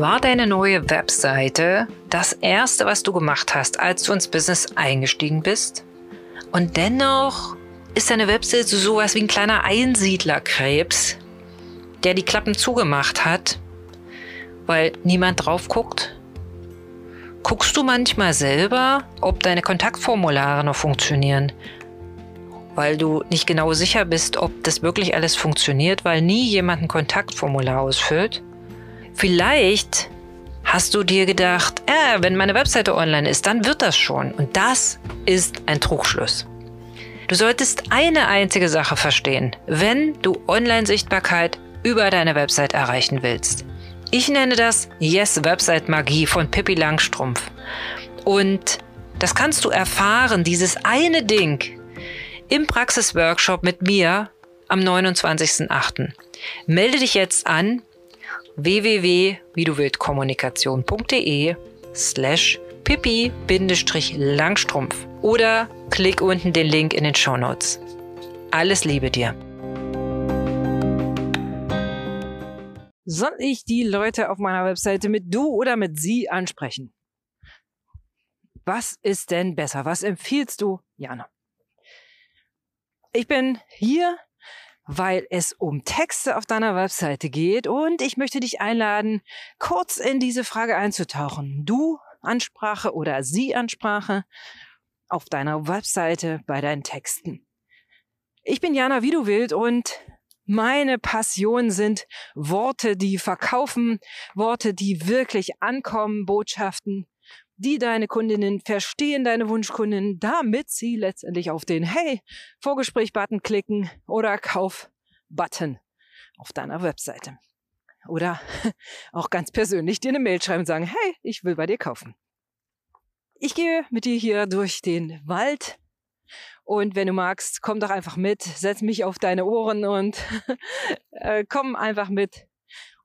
War deine neue Webseite das erste, was du gemacht hast, als du ins Business eingestiegen bist? Und dennoch ist deine Webseite sowas wie ein kleiner Einsiedlerkrebs, der die Klappen zugemacht hat, weil niemand drauf guckt? Guckst du manchmal selber, ob deine Kontaktformulare noch funktionieren? Weil du nicht genau sicher bist, ob das wirklich alles funktioniert, weil nie jemand ein Kontaktformular ausfüllt? Vielleicht hast du dir gedacht, äh, wenn meine Webseite online ist, dann wird das schon. Und das ist ein Trugschluss. Du solltest eine einzige Sache verstehen, wenn du Online-Sichtbarkeit über deine Website erreichen willst. Ich nenne das Yes Website Magie von Pippi Langstrumpf. Und das kannst du erfahren, dieses eine Ding, im Praxisworkshop mit mir am 29.08. Melde dich jetzt an www.wieduwildkommunikation.de slash pippi-langstrumpf oder klick unten den Link in den Show Notes. Alles Liebe dir. Soll ich die Leute auf meiner Webseite mit du oder mit sie ansprechen? Was ist denn besser? Was empfiehlst du, Jana? Ich bin hier weil es um Texte auf deiner Webseite geht und ich möchte dich einladen, kurz in diese Frage einzutauchen. Du Ansprache oder Sie Ansprache auf deiner Webseite bei deinen Texten. Ich bin Jana Widuwild und meine Passion sind Worte, die verkaufen, Worte, die wirklich ankommen, Botschaften, die deine Kundinnen verstehen, deine Wunschkundinnen, damit sie letztendlich auf den Hey, Vorgespräch-Button klicken oder Kauf-Button auf deiner Webseite. Oder auch ganz persönlich dir eine Mail schreiben und sagen, hey, ich will bei dir kaufen. Ich gehe mit dir hier durch den Wald und wenn du magst, komm doch einfach mit, setz mich auf deine Ohren und äh, komm einfach mit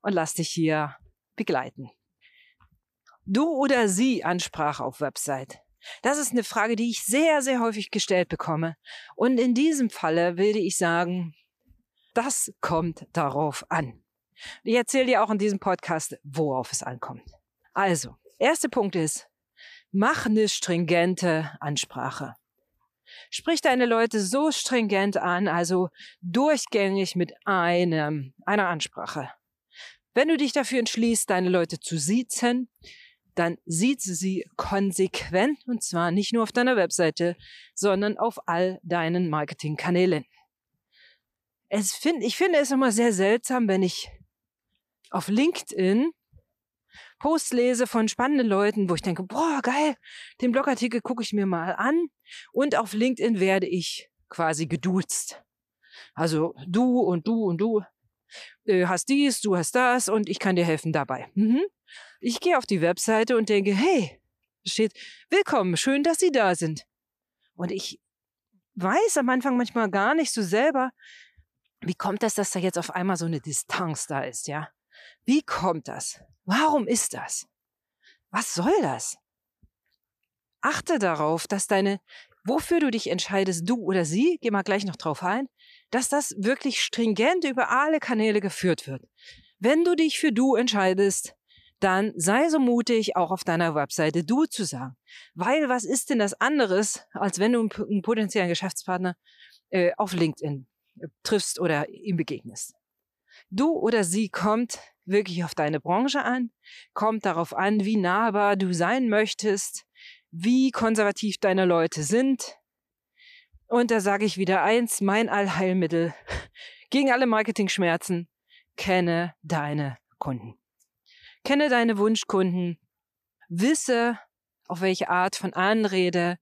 und lass dich hier begleiten. Du oder sie Ansprache auf Website? Das ist eine Frage, die ich sehr, sehr häufig gestellt bekomme. Und in diesem Falle würde ich sagen, das kommt darauf an. Ich erzähle dir auch in diesem Podcast, worauf es ankommt. Also, erster Punkt ist, mach eine stringente Ansprache. Sprich deine Leute so stringent an, also durchgängig mit einem, einer Ansprache. Wenn du dich dafür entschließt, deine Leute zu siezen, dann sieht sie sie konsequent und zwar nicht nur auf deiner Webseite, sondern auf all deinen Marketingkanälen. Es find, ich finde es immer sehr seltsam, wenn ich auf LinkedIn Posts lese von spannenden Leuten, wo ich denke, boah, geil, den Blogartikel gucke ich mir mal an und auf LinkedIn werde ich quasi geduzt. Also du und du und du äh, hast dies, du hast das und ich kann dir helfen dabei. Mhm. Ich gehe auf die Webseite und denke, hey, steht, willkommen, schön, dass Sie da sind. Und ich weiß am Anfang manchmal gar nicht so selber, wie kommt das, dass da jetzt auf einmal so eine Distanz da ist, ja? Wie kommt das? Warum ist das? Was soll das? Achte darauf, dass deine, wofür du dich entscheidest, du oder sie, geh mal gleich noch drauf ein, dass das wirklich stringent über alle Kanäle geführt wird. Wenn du dich für du entscheidest, dann sei so mutig, auch auf deiner Webseite du zu sagen. Weil was ist denn das anderes, als wenn du einen potenziellen Geschäftspartner äh, auf LinkedIn äh, triffst oder ihm begegnest? Du oder sie kommt wirklich auf deine Branche an, kommt darauf an, wie nahbar du sein möchtest, wie konservativ deine Leute sind. Und da sage ich wieder eins, mein Allheilmittel gegen alle Marketing-Schmerzen, kenne deine Kunden. Kenne deine Wunschkunden, wisse, auf welche Art von Anrede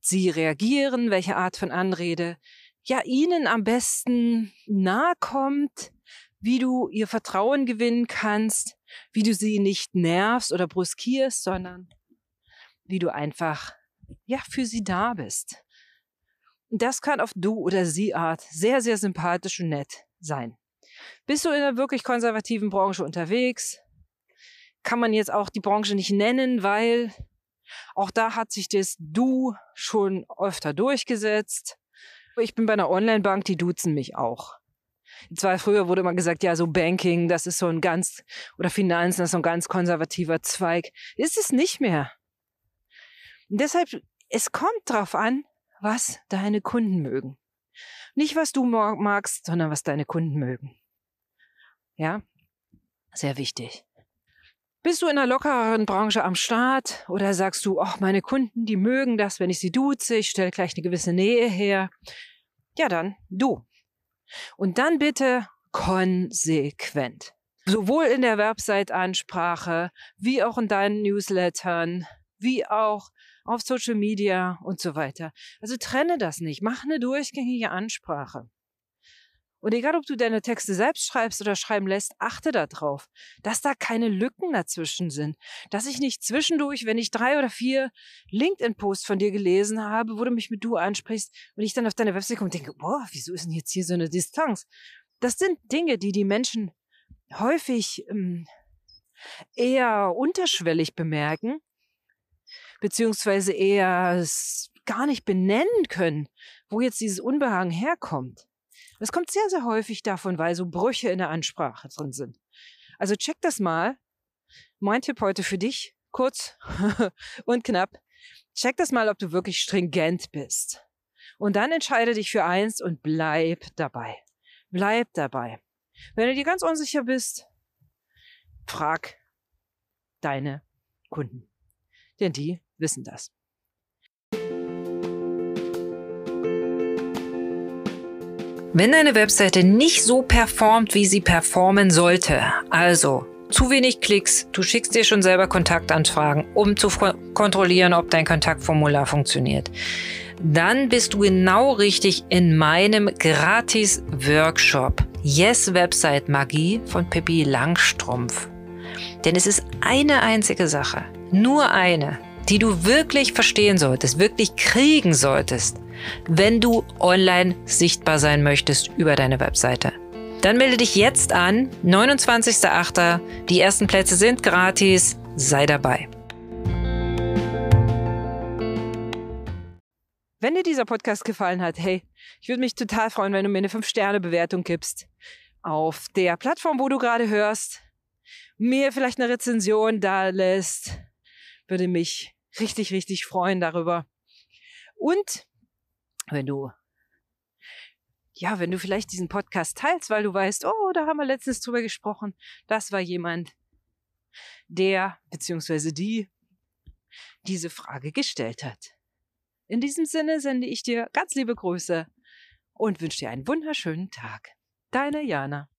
sie reagieren, welche Art von Anrede ja ihnen am besten nahe kommt, wie du ihr Vertrauen gewinnen kannst, wie du sie nicht nervst oder bruskierst, sondern wie du einfach ja für sie da bist. Das kann auf du oder sie Art sehr sehr sympathisch und nett sein. Bist du in einer wirklich konservativen Branche unterwegs? kann man jetzt auch die Branche nicht nennen, weil auch da hat sich das Du schon öfter durchgesetzt. Ich bin bei einer Online-Bank, die duzen mich auch. Zwar früher wurde immer gesagt, ja, so Banking, das ist so ein ganz, oder Finanzen, das ist so ein ganz konservativer Zweig. Ist es nicht mehr. Und deshalb, es kommt drauf an, was deine Kunden mögen. Nicht, was du magst, sondern was deine Kunden mögen. Ja? Sehr wichtig. Bist du in einer lockereren Branche am Start oder sagst du, ach, meine Kunden, die mögen das, wenn ich sie duze, ich stelle gleich eine gewisse Nähe her. Ja, dann du. Und dann bitte konsequent. Sowohl in der Website-Ansprache, wie auch in deinen Newslettern, wie auch auf Social Media und so weiter. Also trenne das nicht. Mach eine durchgängige Ansprache. Und egal, ob du deine Texte selbst schreibst oder schreiben lässt, achte darauf, dass da keine Lücken dazwischen sind. Dass ich nicht zwischendurch, wenn ich drei oder vier LinkedIn-Posts von dir gelesen habe, wo du mich mit du ansprichst und ich dann auf deine Website komme und denke, boah, wieso ist denn jetzt hier so eine Distanz? Das sind Dinge, die die Menschen häufig ähm, eher unterschwellig bemerken, beziehungsweise eher gar nicht benennen können, wo jetzt dieses Unbehagen herkommt. Das kommt sehr, sehr häufig davon, weil so Brüche in der Ansprache drin sind. Also check das mal. Mein Tipp heute für dich, kurz und knapp. Check das mal, ob du wirklich stringent bist. Und dann entscheide dich für eins und bleib dabei. Bleib dabei. Wenn du dir ganz unsicher bist, frag deine Kunden. Denn die wissen das. Wenn deine Webseite nicht so performt, wie sie performen sollte, also zu wenig Klicks, du schickst dir schon selber Kontaktanfragen, um zu kontrollieren, ob dein Kontaktformular funktioniert, dann bist du genau richtig in meinem gratis Workshop Yes Website Magie von Pippi Langstrumpf. Denn es ist eine einzige Sache, nur eine, die du wirklich verstehen solltest, wirklich kriegen solltest, wenn du online sichtbar sein möchtest über deine Webseite. Dann melde dich jetzt an, 29.08. Die ersten Plätze sind gratis, sei dabei. Wenn dir dieser Podcast gefallen hat, hey, ich würde mich total freuen, wenn du mir eine 5-Sterne-Bewertung gibst auf der Plattform, wo du gerade hörst, mir vielleicht eine Rezension da lässt, würde mich richtig, richtig freuen darüber. Und wenn du, ja, wenn du vielleicht diesen Podcast teilst, weil du weißt, oh, da haben wir letztens drüber gesprochen, das war jemand, der beziehungsweise die diese Frage gestellt hat. In diesem Sinne sende ich dir ganz liebe Grüße und wünsche dir einen wunderschönen Tag. Deine Jana.